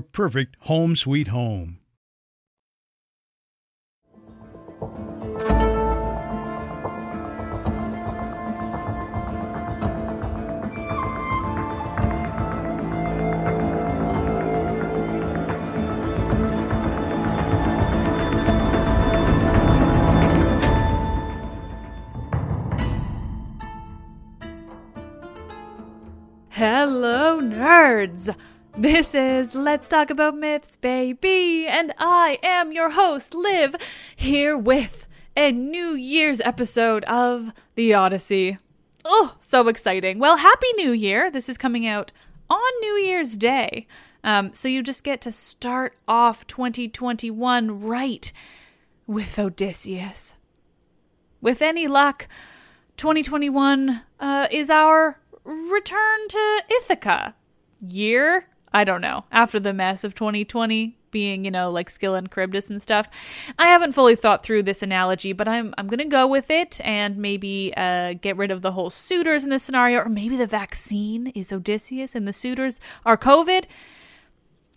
perfect home sweet home. Hello, nerds! This is Let's Talk About Myths, baby, and I am your host, Liv, here with a New Year's episode of The Odyssey. Oh, so exciting. Well, Happy New Year. This is coming out on New Year's Day. Um, so you just get to start off 2021 right with Odysseus. With any luck, 2021 uh, is our return to Ithaca year. I don't know. After the mess of 2020 being, you know, like Scylla and Charybdis and stuff. I haven't fully thought through this analogy, but I'm I'm going to go with it and maybe uh, get rid of the whole suitors in this scenario or maybe the vaccine is Odysseus and the suitors are COVID.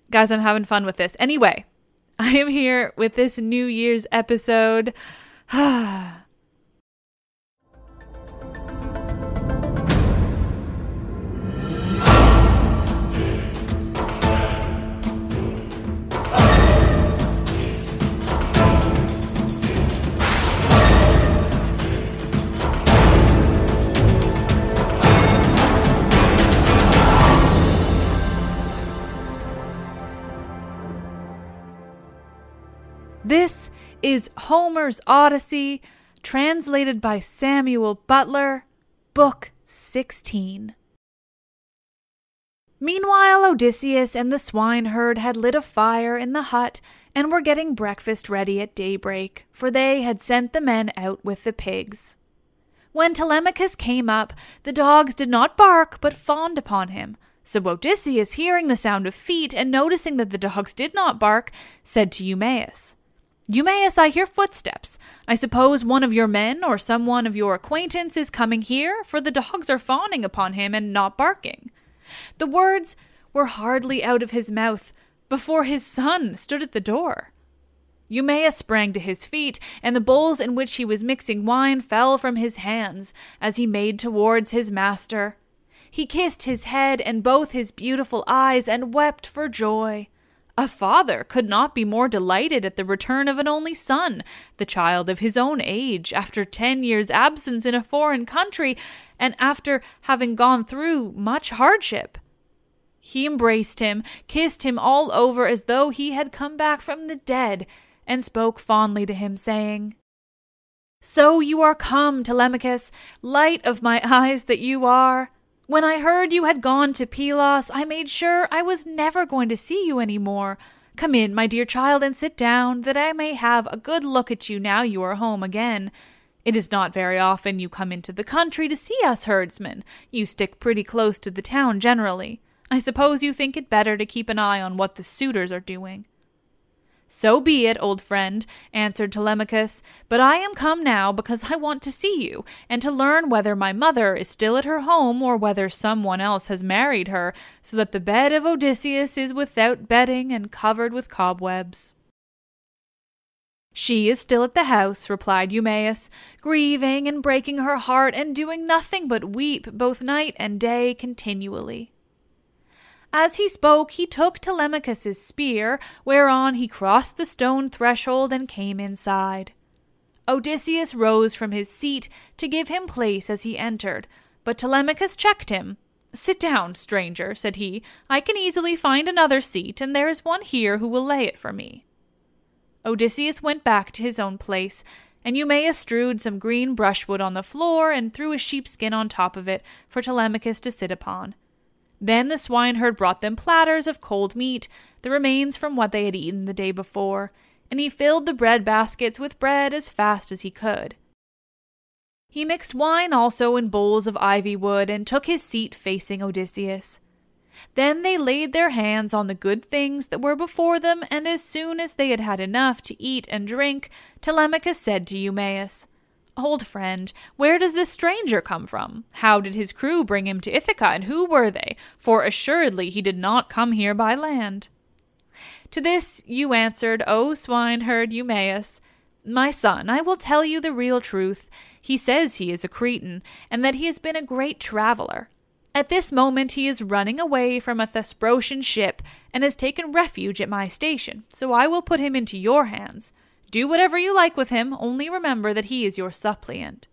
Guys, I'm having fun with this. Anyway, I am here with this New Year's episode. This is Homer's Odyssey, translated by Samuel Butler, Book 16. Meanwhile, Odysseus and the swineherd had lit a fire in the hut and were getting breakfast ready at daybreak, for they had sent the men out with the pigs. When Telemachus came up, the dogs did not bark but fawned upon him. So Odysseus, hearing the sound of feet and noticing that the dogs did not bark, said to Eumaeus, Eumaeus, I hear footsteps. I suppose one of your men or someone of your acquaintance is coming here, for the dogs are fawning upon him and not barking. The words were hardly out of his mouth before his son stood at the door. Eumaeus sprang to his feet, and the bowls in which he was mixing wine fell from his hands as he made towards his master. He kissed his head and both his beautiful eyes and wept for joy. A father could not be more delighted at the return of an only son, the child of his own age, after ten years' absence in a foreign country, and after having gone through much hardship. He embraced him, kissed him all over as though he had come back from the dead, and spoke fondly to him, saying, So you are come, Telemachus, light of my eyes that you are. When I heard you had gone to Pylos, I made sure I was never going to see you any more. Come in, my dear child, and sit down, that I may have a good look at you now you are home again. It is not very often you come into the country to see us herdsmen. You stick pretty close to the town generally. I suppose you think it better to keep an eye on what the suitors are doing. So be it, old friend, answered Telemachus, but I am come now because I want to see you, and to learn whether my mother is still at her home or whether some one else has married her, so that the bed of Odysseus is without bedding and covered with cobwebs. She is still at the house, replied Eumaeus, grieving and breaking her heart and doing nothing but weep both night and day continually. As he spoke, he took Telemachus's spear, whereon he crossed the stone threshold and came inside. Odysseus rose from his seat to give him place as he entered, but Telemachus checked him. Sit down, stranger, said he. I can easily find another seat, and there is one here who will lay it for me. Odysseus went back to his own place, and Eumaeus strewed some green brushwood on the floor and threw a sheepskin on top of it for Telemachus to sit upon. Then the swineherd brought them platters of cold meat, the remains from what they had eaten the day before, and he filled the bread baskets with bread as fast as he could. He mixed wine also in bowls of ivy wood and took his seat facing Odysseus. Then they laid their hands on the good things that were before them, and as soon as they had had enough to eat and drink, Telemachus said to Eumaeus, Old friend, where does this stranger come from? How did his crew bring him to Ithaca, and who were they? For assuredly he did not come here by land. To this you answered, O swineherd Eumaeus, My son, I will tell you the real truth. He says he is a Cretan, and that he has been a great traveler. At this moment he is running away from a Thesprotian ship, and has taken refuge at my station, so I will put him into your hands. Do whatever you like with him, only remember that he is your suppliant.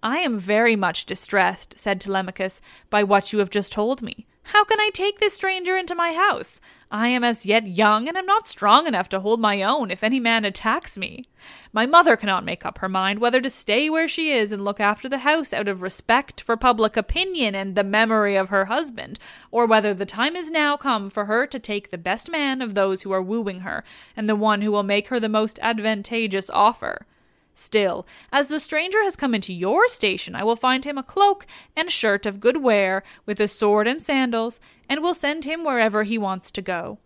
I am very much distressed, said Telemachus, by what you have just told me. How can I take this stranger into my house? I am as yet young, and am not strong enough to hold my own if any man attacks me. My mother cannot make up her mind whether to stay where she is and look after the house out of respect for public opinion and the memory of her husband, or whether the time is now come for her to take the best man of those who are wooing her, and the one who will make her the most advantageous offer. Still, as the stranger has come into your station, I will find him a cloak and shirt of good wear, with a sword and sandals, and will send him wherever he wants to go.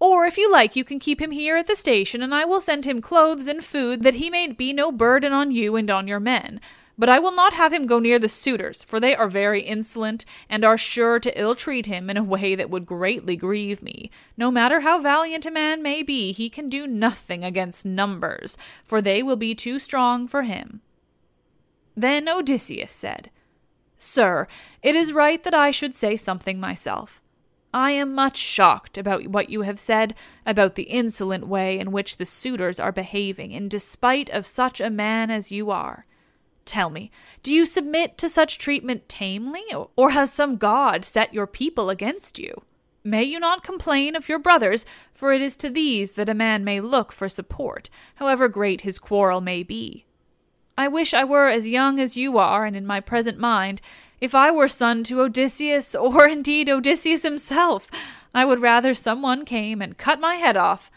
Or, if you like, you can keep him here at the station, and I will send him clothes and food, that he may be no burden on you and on your men. But I will not have him go near the suitors, for they are very insolent, and are sure to ill treat him in a way that would greatly grieve me. No matter how valiant a man may be, he can do nothing against numbers, for they will be too strong for him. Then Odysseus said, Sir, it is right that I should say something myself. I am much shocked about what you have said about the insolent way in which the suitors are behaving, in despite of such a man as you are. Tell me, do you submit to such treatment tamely, or has some god set your people against you? May you not complain of your brothers, for it is to these that a man may look for support, however great his quarrel may be. I wish I were as young as you are, and in my present mind, if I were son to Odysseus, or indeed Odysseus himself, I would rather some one came and cut my head off.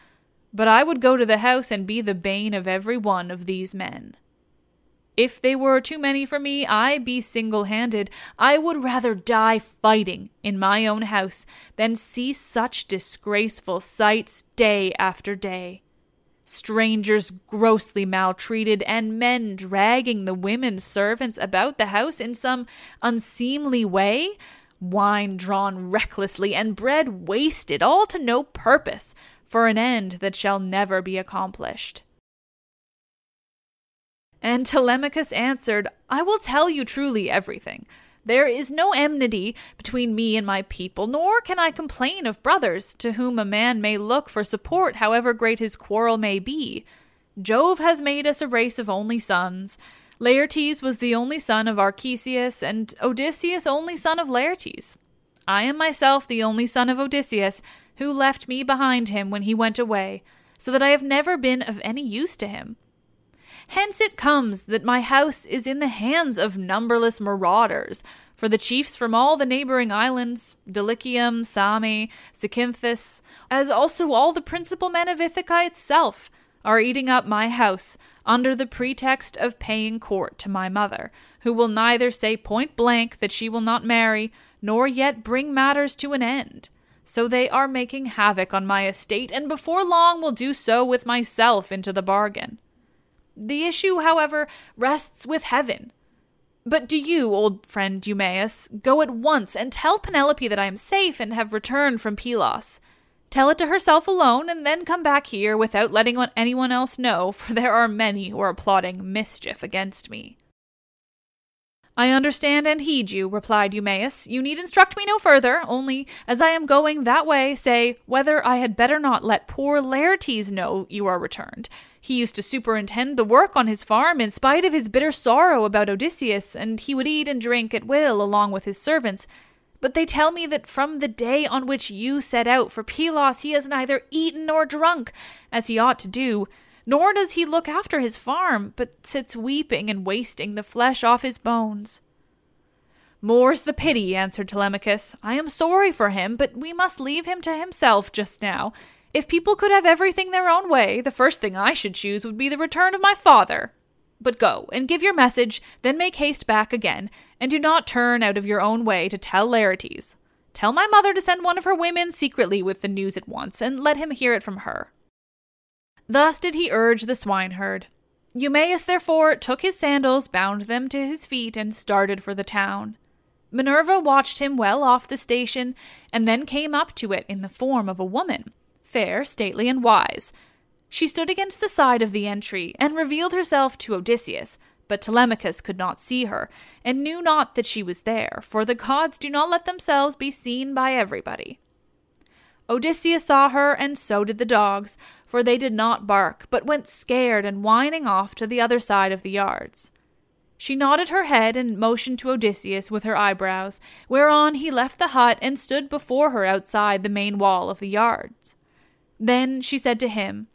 But I would go to the house and be the bane of every one of these men. If they were too many for me, I be single handed. I would rather die fighting in my own house than see such disgraceful sights day after day. Strangers grossly maltreated, and men dragging the women servants about the house in some unseemly way, wine drawn recklessly, and bread wasted, all to no purpose, for an end that shall never be accomplished. And Telemachus answered, I will tell you truly everything. There is no enmity between me and my people, nor can I complain of brothers, to whom a man may look for support, however great his quarrel may be. Jove has made us a race of only sons. Laertes was the only son of Arceisius, and Odysseus only son of Laertes. I am myself the only son of Odysseus, who left me behind him when he went away, so that I have never been of any use to him. Hence it comes that my house is in the hands of numberless marauders, for the chiefs from all the neighboring islands, Dulichium, Same, Zacynthus, as also all the principal men of Ithaca itself, are eating up my house under the pretext of paying court to my mother, who will neither say point blank that she will not marry, nor yet bring matters to an end. So they are making havoc on my estate, and before long will do so with myself into the bargain. The issue, however, rests with heaven. But do you, old friend Eumaeus, go at once and tell Penelope that I am safe and have returned from Pylos. Tell it to herself alone, and then come back here without letting anyone else know, for there are many who are plotting mischief against me. I understand and heed you, replied Eumaeus. You need instruct me no further, only, as I am going that way, say whether I had better not let poor Laertes know you are returned. He used to superintend the work on his farm in spite of his bitter sorrow about Odysseus, and he would eat and drink at will along with his servants. But they tell me that from the day on which you set out for Pylos he has neither eaten nor drunk, as he ought to do, nor does he look after his farm, but sits weeping and wasting the flesh off his bones. More's the pity, answered Telemachus. I am sorry for him, but we must leave him to himself just now. If people could have everything their own way, the first thing I should choose would be the return of my father. But go and give your message, then make haste back again, and do not turn out of your own way to tell Laertes. Tell my mother to send one of her women secretly with the news at once, and let him hear it from her. Thus did he urge the swineherd. Eumaeus therefore took his sandals, bound them to his feet, and started for the town. Minerva watched him well off the station, and then came up to it in the form of a woman, fair, stately, and wise. She stood against the side of the entry, and revealed herself to Odysseus, but Telemachus could not see her, and knew not that she was there, for the gods do not let themselves be seen by everybody. Odysseus saw her, and so did the dogs, for they did not bark, but went scared and whining off to the other side of the yards. She nodded her head and motioned to Odysseus with her eyebrows, whereon he left the hut and stood before her outside the main wall of the yards. Then she said to him,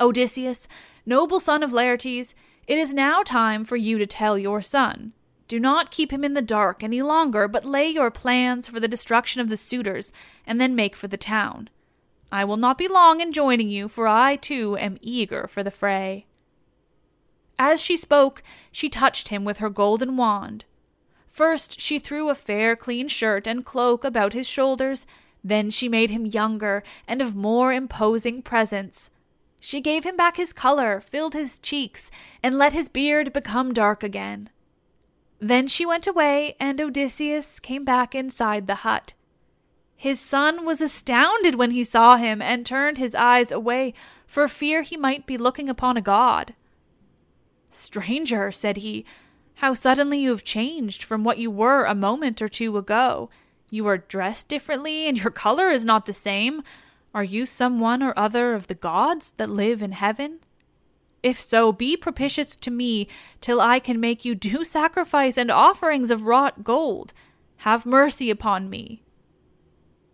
Odysseus, noble son of Laertes, it is now time for you to tell your son. Do not keep him in the dark any longer, but lay your plans for the destruction of the suitors, and then make for the town. I will not be long in joining you, for I too am eager for the fray. As she spoke, she touched him with her golden wand. First, she threw a fair, clean shirt and cloak about his shoulders. Then she made him younger and of more imposing presence. She gave him back his color, filled his cheeks, and let his beard become dark again. Then she went away, and Odysseus came back inside the hut. His son was astounded when he saw him, and turned his eyes away for fear he might be looking upon a god. Stranger, said he, how suddenly you have changed from what you were a moment or two ago. You are dressed differently, and your color is not the same. Are you some one or other of the gods that live in heaven? If so, be propitious to me till I can make you due sacrifice and offerings of wrought gold. Have mercy upon me.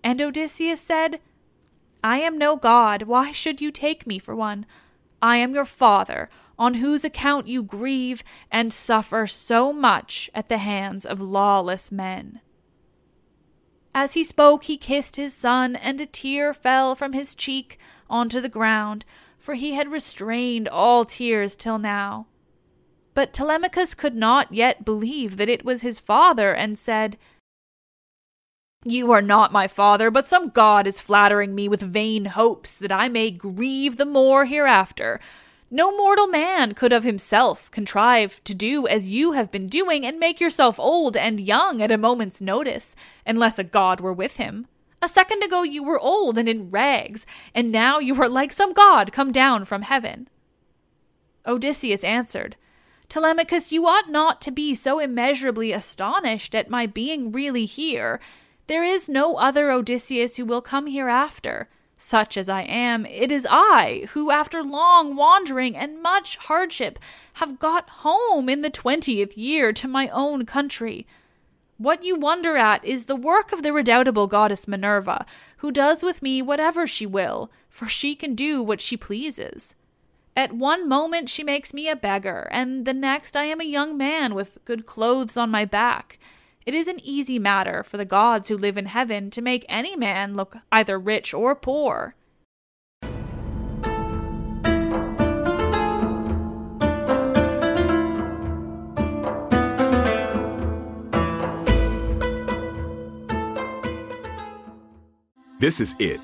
And Odysseus said, I am no god. Why should you take me for one? I am your father, on whose account you grieve and suffer so much at the hands of lawless men. As he spoke, he kissed his son, and a tear fell from his cheek onto the ground, for he had restrained all tears till now. But Telemachus could not yet believe that it was his father, and said, You are not my father, but some god is flattering me with vain hopes that I may grieve the more hereafter. No mortal man could of himself contrive to do as you have been doing and make yourself old and young at a moment's notice, unless a god were with him. A second ago you were old and in rags, and now you are like some god come down from heaven. Odysseus answered, Telemachus, you ought not to be so immeasurably astonished at my being really here. There is no other Odysseus who will come hereafter. Such as I am, it is I who, after long wandering and much hardship, have got home in the twentieth year to my own country. What you wonder at is the work of the redoubtable goddess Minerva, who does with me whatever she will, for she can do what she pleases. At one moment she makes me a beggar, and the next I am a young man with good clothes on my back. It is an easy matter for the gods who live in heaven to make any man look either rich or poor. This is it.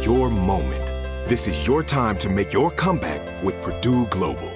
Your moment. This is your time to make your comeback with Purdue Global.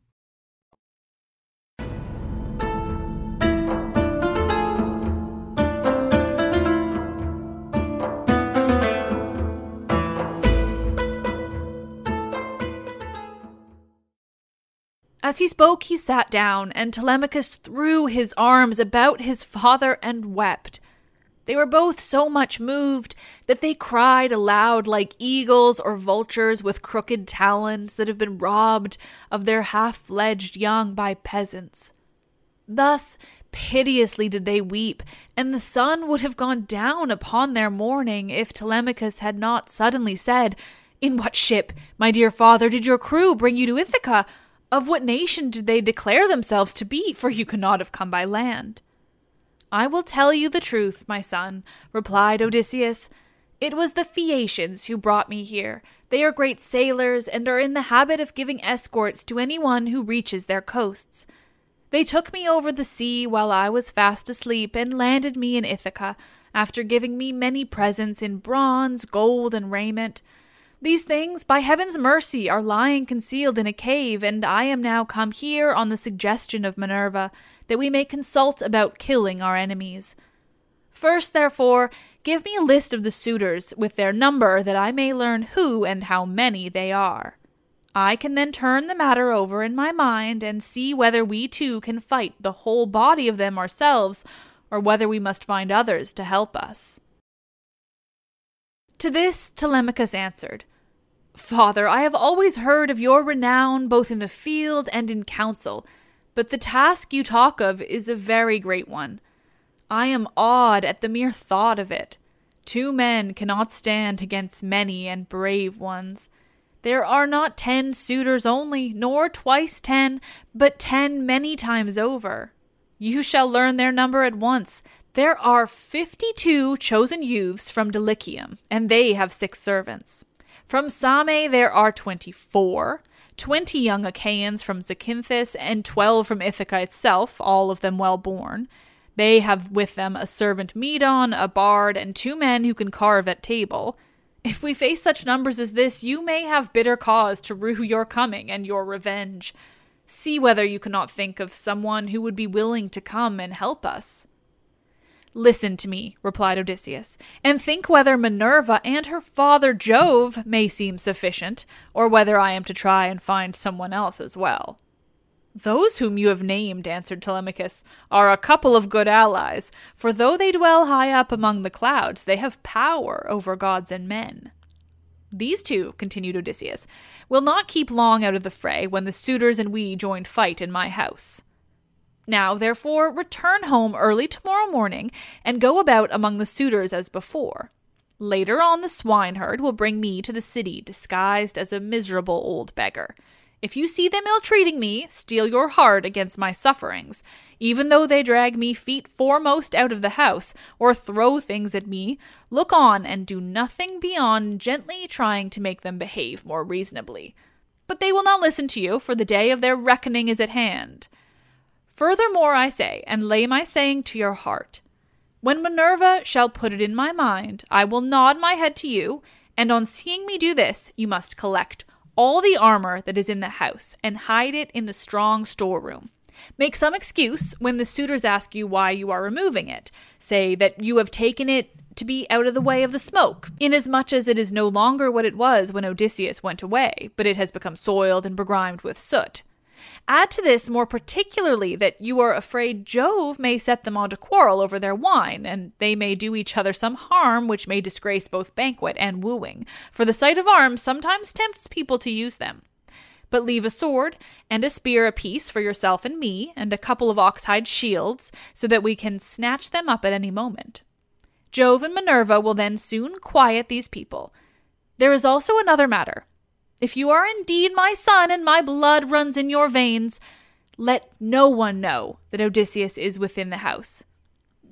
As he spoke, he sat down, and Telemachus threw his arms about his father and wept. They were both so much moved that they cried aloud like eagles or vultures with crooked talons that have been robbed of their half fledged young by peasants. Thus piteously did they weep, and the sun would have gone down upon their mourning if Telemachus had not suddenly said, In what ship, my dear father, did your crew bring you to Ithaca? Of what nation did they declare themselves to be? For you could not have come by land. I will tell you the truth, my son, replied Odysseus. It was the Phaeacians who brought me here. They are great sailors and are in the habit of giving escorts to any one who reaches their coasts. They took me over the sea while I was fast asleep and landed me in Ithaca, after giving me many presents in bronze, gold, and raiment. These things, by heaven's mercy, are lying concealed in a cave, and I am now come here on the suggestion of Minerva, that we may consult about killing our enemies. First, therefore, give me a list of the suitors, with their number, that I may learn who and how many they are. I can then turn the matter over in my mind and see whether we too can fight the whole body of them ourselves, or whether we must find others to help us. To this Telemachus answered, Father, I have always heard of your renown both in the field and in council but the task you talk of is a very great one. I am awed at the mere thought of it. Two men cannot stand against many and brave ones. There are not ten suitors only, nor twice ten, but ten many times over. You shall learn their number at once. There are fifty two chosen youths from Dulichium, and they have six servants. From Same there are twenty four. Twenty young Achaeans from Zacynthus, and twelve from Ithaca itself, all of them well born. They have with them a servant Medon, a bard, and two men who can carve at table. If we face such numbers as this, you may have bitter cause to rue your coming and your revenge. See whether you cannot think of someone who would be willing to come and help us. Listen to me, replied Odysseus, and think whether Minerva and her father Jove may seem sufficient, or whether I am to try and find someone else as well. Those whom you have named, answered Telemachus, are a couple of good allies, for though they dwell high up among the clouds, they have power over gods and men. These two, continued Odysseus, will not keep long out of the fray when the suitors and we join fight in my house. Now, therefore, return home early tomorrow morning and go about among the suitors as before. Later on, the swineherd will bring me to the city disguised as a miserable old beggar. If you see them ill treating me, steel your heart against my sufferings. Even though they drag me feet foremost out of the house, or throw things at me, look on and do nothing beyond gently trying to make them behave more reasonably. But they will not listen to you, for the day of their reckoning is at hand. Furthermore, I say, and lay my saying to your heart, when Minerva shall put it in my mind, I will nod my head to you, and on seeing me do this, you must collect all the armor that is in the house and hide it in the strong storeroom. Make some excuse when the suitors ask you why you are removing it. Say that you have taken it to be out of the way of the smoke, inasmuch as it is no longer what it was when Odysseus went away, but it has become soiled and begrimed with soot. Add to this more particularly that you are afraid Jove may set them on to quarrel over their wine, and they may do each other some harm which may disgrace both banquet and wooing, for the sight of arms sometimes tempts people to use them. But leave a sword and a spear apiece for yourself and me, and a couple of oxhide shields, so that we can snatch them up at any moment. Jove and Minerva will then soon quiet these people. There is also another matter. If you are indeed my son and my blood runs in your veins, let no one know that Odysseus is within the house.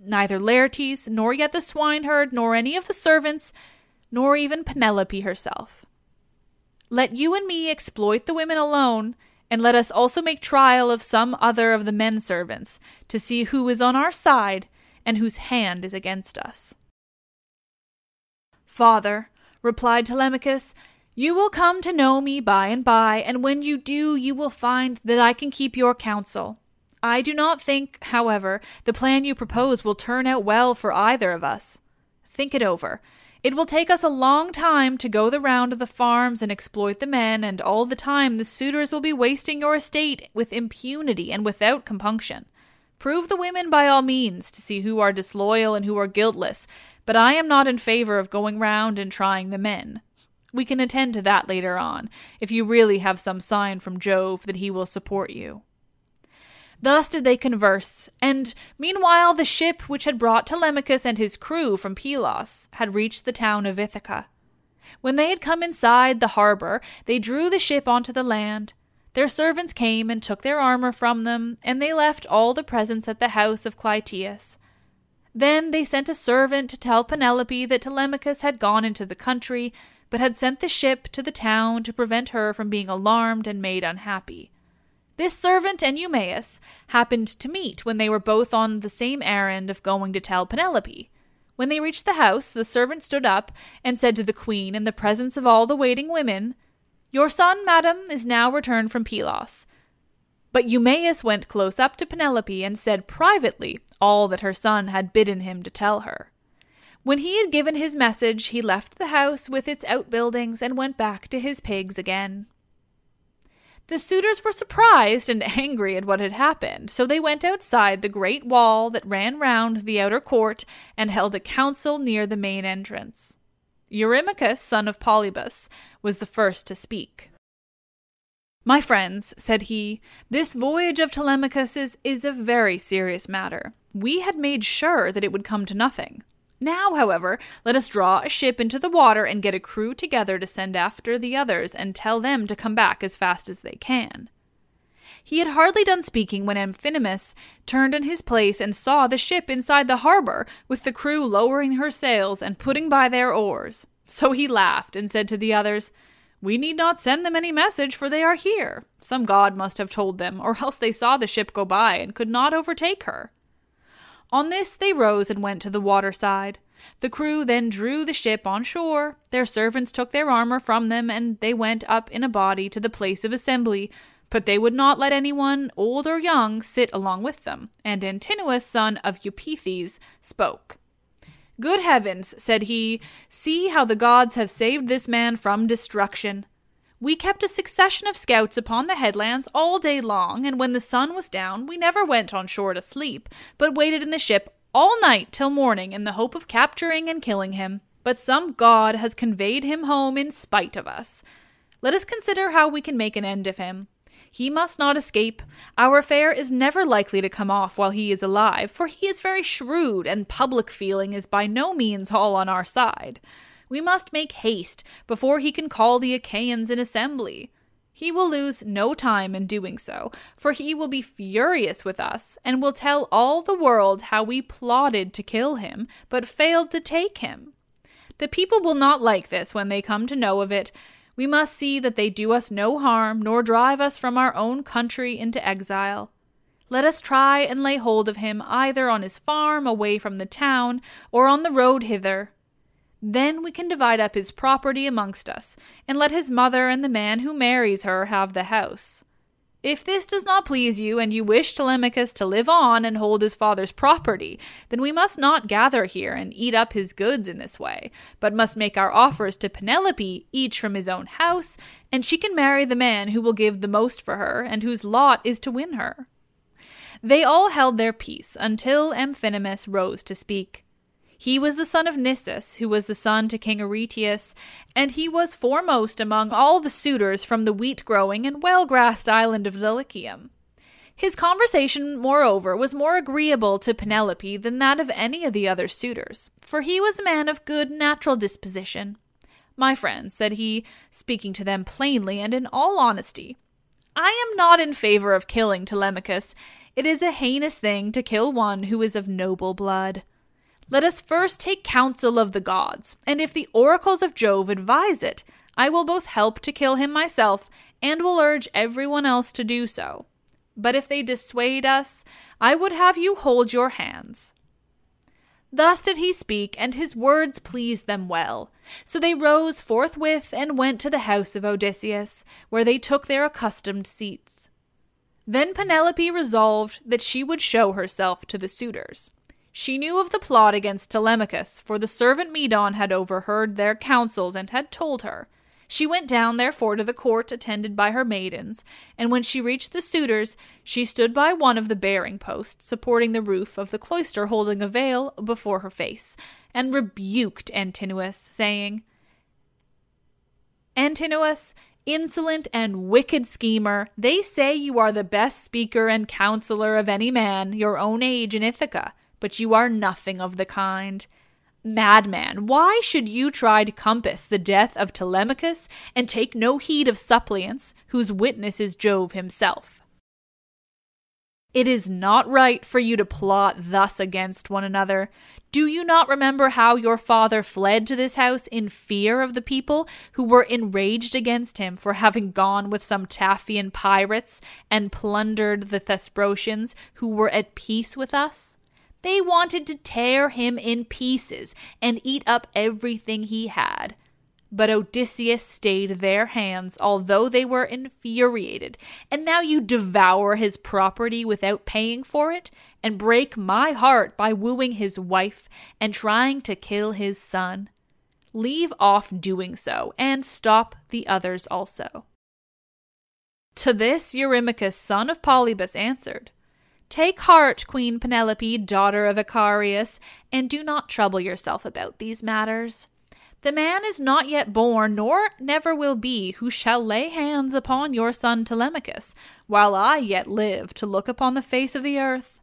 Neither Laertes, nor yet the swineherd, nor any of the servants, nor even Penelope herself. Let you and me exploit the women alone, and let us also make trial of some other of the men servants, to see who is on our side and whose hand is against us. Father, replied Telemachus, you will come to know me by and by, and when you do, you will find that I can keep your counsel. I do not think, however, the plan you propose will turn out well for either of us. Think it over. It will take us a long time to go the round of the farms and exploit the men, and all the time the suitors will be wasting your estate with impunity and without compunction. Prove the women by all means to see who are disloyal and who are guiltless, but I am not in favor of going round and trying the men. We can attend to that later on, if you really have some sign from Jove that he will support you. Thus did they converse, and meanwhile the ship which had brought Telemachus and his crew from Pylos had reached the town of Ithaca. When they had come inside the harbor, they drew the ship onto the land. Their servants came and took their armor from them, and they left all the presents at the house of Clytius. Then they sent a servant to tell Penelope that Telemachus had gone into the country, but had sent the ship to the town to prevent her from being alarmed and made unhappy. This servant and Eumaeus happened to meet when they were both on the same errand of going to tell Penelope. When they reached the house, the servant stood up and said to the queen in the presence of all the waiting women, Your son, madam, is now returned from Pylos. But Eumaeus went close up to Penelope and said privately all that her son had bidden him to tell her. When he had given his message, he left the house with its outbuildings and went back to his pigs again. The suitors were surprised and angry at what had happened, so they went outside the great wall that ran round the outer court and held a council near the main entrance. Eurymachus, son of Polybus, was the first to speak. My friends, said he, this voyage of Telemachus's is a very serious matter. We had made sure that it would come to nothing. Now, however, let us draw a ship into the water and get a crew together to send after the others and tell them to come back as fast as they can. He had hardly done speaking when Amphinomus turned in his place and saw the ship inside the harbor, with the crew lowering her sails and putting by their oars. So he laughed and said to the others, We need not send them any message, for they are here. Some god must have told them, or else they saw the ship go by and could not overtake her. On this they rose and went to the water side. The crew then drew the ship on shore. Their servants took their armor from them, and they went up in a body to the place of assembly. But they would not let anyone, old or young, sit along with them. And Antinous, son of Eupeithes, spoke. Good heavens, said he, see how the gods have saved this man from destruction. We kept a succession of scouts upon the headlands all day long, and when the sun was down, we never went on shore to sleep, but waited in the ship all night till morning in the hope of capturing and killing him. But some god has conveyed him home in spite of us. Let us consider how we can make an end of him. He must not escape. Our affair is never likely to come off while he is alive, for he is very shrewd, and public feeling is by no means all on our side. We must make haste before he can call the Achaeans in assembly. He will lose no time in doing so, for he will be furious with us, and will tell all the world how we plotted to kill him, but failed to take him. The people will not like this when they come to know of it. We must see that they do us no harm, nor drive us from our own country into exile. Let us try and lay hold of him either on his farm away from the town, or on the road hither, then we can divide up his property amongst us, and let his mother and the man who marries her have the house. If this does not please you, and you wish Telemachus to live on and hold his father's property, then we must not gather here and eat up his goods in this way, but must make our offers to Penelope, each from his own house, and she can marry the man who will give the most for her, and whose lot is to win her. They all held their peace until Amphinomus rose to speak. He was the son of Nisus, who was the son to King Aretius, and he was foremost among all the suitors from the wheat growing and well grassed island of Dulichium. His conversation, moreover, was more agreeable to Penelope than that of any of the other suitors, for he was a man of good natural disposition. My friends, said he, speaking to them plainly and in all honesty, I am not in favor of killing Telemachus. It is a heinous thing to kill one who is of noble blood. Let us first take counsel of the gods, and if the oracles of Jove advise it, I will both help to kill him myself and will urge everyone else to do so. But if they dissuade us, I would have you hold your hands. Thus did he speak, and his words pleased them well. So they rose forthwith and went to the house of Odysseus, where they took their accustomed seats. Then Penelope resolved that she would show herself to the suitors. She knew of the plot against Telemachus, for the servant Medon had overheard their counsels and had told her. She went down, therefore, to the court attended by her maidens, and when she reached the suitors, she stood by one of the bearing posts, supporting the roof of the cloister, holding a veil before her face, and rebuked Antinous, saying, Antinous, insolent and wicked schemer, they say you are the best speaker and counselor of any man your own age in Ithaca but you are nothing of the kind. Madman, why should you try to compass the death of Telemachus and take no heed of suppliants whose witness is Jove himself? It is not right for you to plot thus against one another. Do you not remember how your father fled to this house in fear of the people who were enraged against him for having gone with some Taphian pirates and plundered the Thesprotians who were at peace with us? They wanted to tear him in pieces and eat up everything he had. But Odysseus stayed their hands, although they were infuriated. And now you devour his property without paying for it, and break my heart by wooing his wife and trying to kill his son. Leave off doing so, and stop the others also. To this Eurymachus, son of Polybus, answered, Take heart, Queen Penelope, daughter of Icarius, and do not trouble yourself about these matters. The man is not yet born, nor never will be, who shall lay hands upon your son Telemachus, while I yet live to look upon the face of the earth.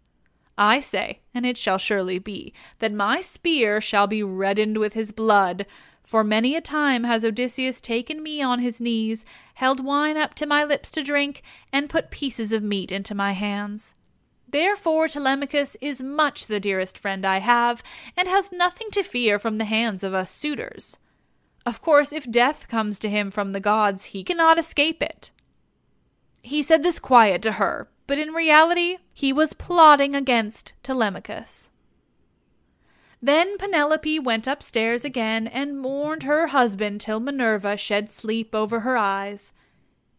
I say, and it shall surely be, that my spear shall be reddened with his blood, for many a time has Odysseus taken me on his knees, held wine up to my lips to drink, and put pieces of meat into my hands. Therefore, Telemachus is much the dearest friend I have, and has nothing to fear from the hands of us suitors. Of course, if death comes to him from the gods, he cannot escape it. He said this quiet to her, but in reality he was plotting against Telemachus. Then Penelope went upstairs again and mourned her husband till Minerva shed sleep over her eyes.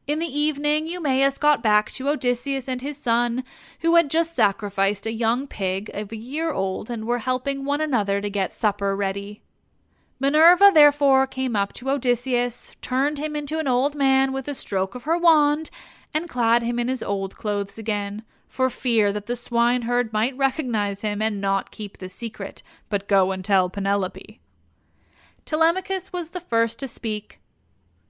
In the evening, Eumaeus got back to Odysseus and his son, who had just sacrificed a young pig of a year old and were helping one another to get supper ready. Minerva therefore came up to Odysseus, turned him into an old man with a stroke of her wand, and clad him in his old clothes again, for fear that the swineherd might recognize him and not keep the secret, but go and tell Penelope. Telemachus was the first to speak.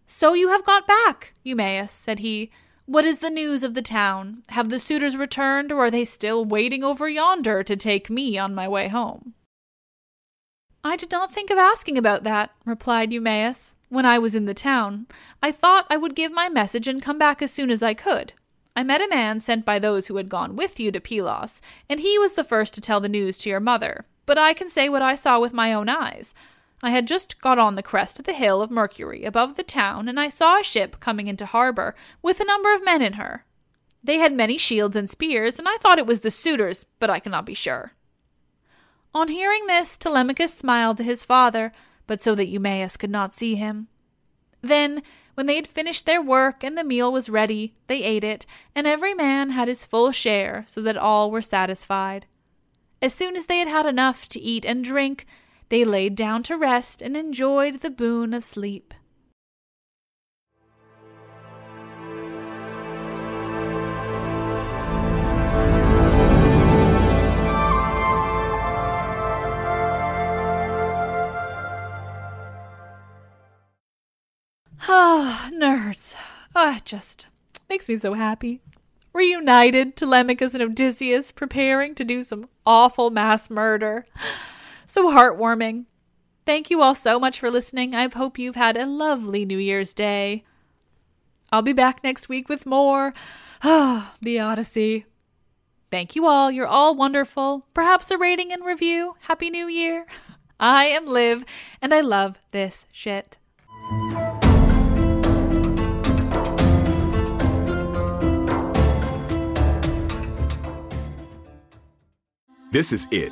So you have got back, Eumaeus, said he. What is the news of the town? Have the suitors returned, or are they still waiting over yonder to take me on my way home? I did not think of asking about that, replied Eumaeus. When I was in the town, I thought I would give my message and come back as soon as I could. I met a man sent by those who had gone with you to Pylos, and he was the first to tell the news to your mother. But I can say what I saw with my own eyes. I had just got on the crest of the hill of Mercury above the town, and I saw a ship coming into harbor with a number of men in her. They had many shields and spears, and I thought it was the suitors, but I cannot be sure. On hearing this, Telemachus smiled to his father, but so that Eumaeus could not see him. Then, when they had finished their work and the meal was ready, they ate it, and every man had his full share, so that all were satisfied. As soon as they had had enough to eat and drink, they laid down to rest and enjoyed the boon of sleep. Ah, nerds. Ah, it just makes me so happy. Reunited, Telemachus and Odysseus preparing to do some awful mass murder. So heartwarming. Thank you all so much for listening. I hope you've had a lovely New Year's Day. I'll be back next week with more. Ah, the Odyssey. Thank you all. You're all wonderful. Perhaps a rating and review. Happy New Year. I am Liv, and I love this shit. This is it.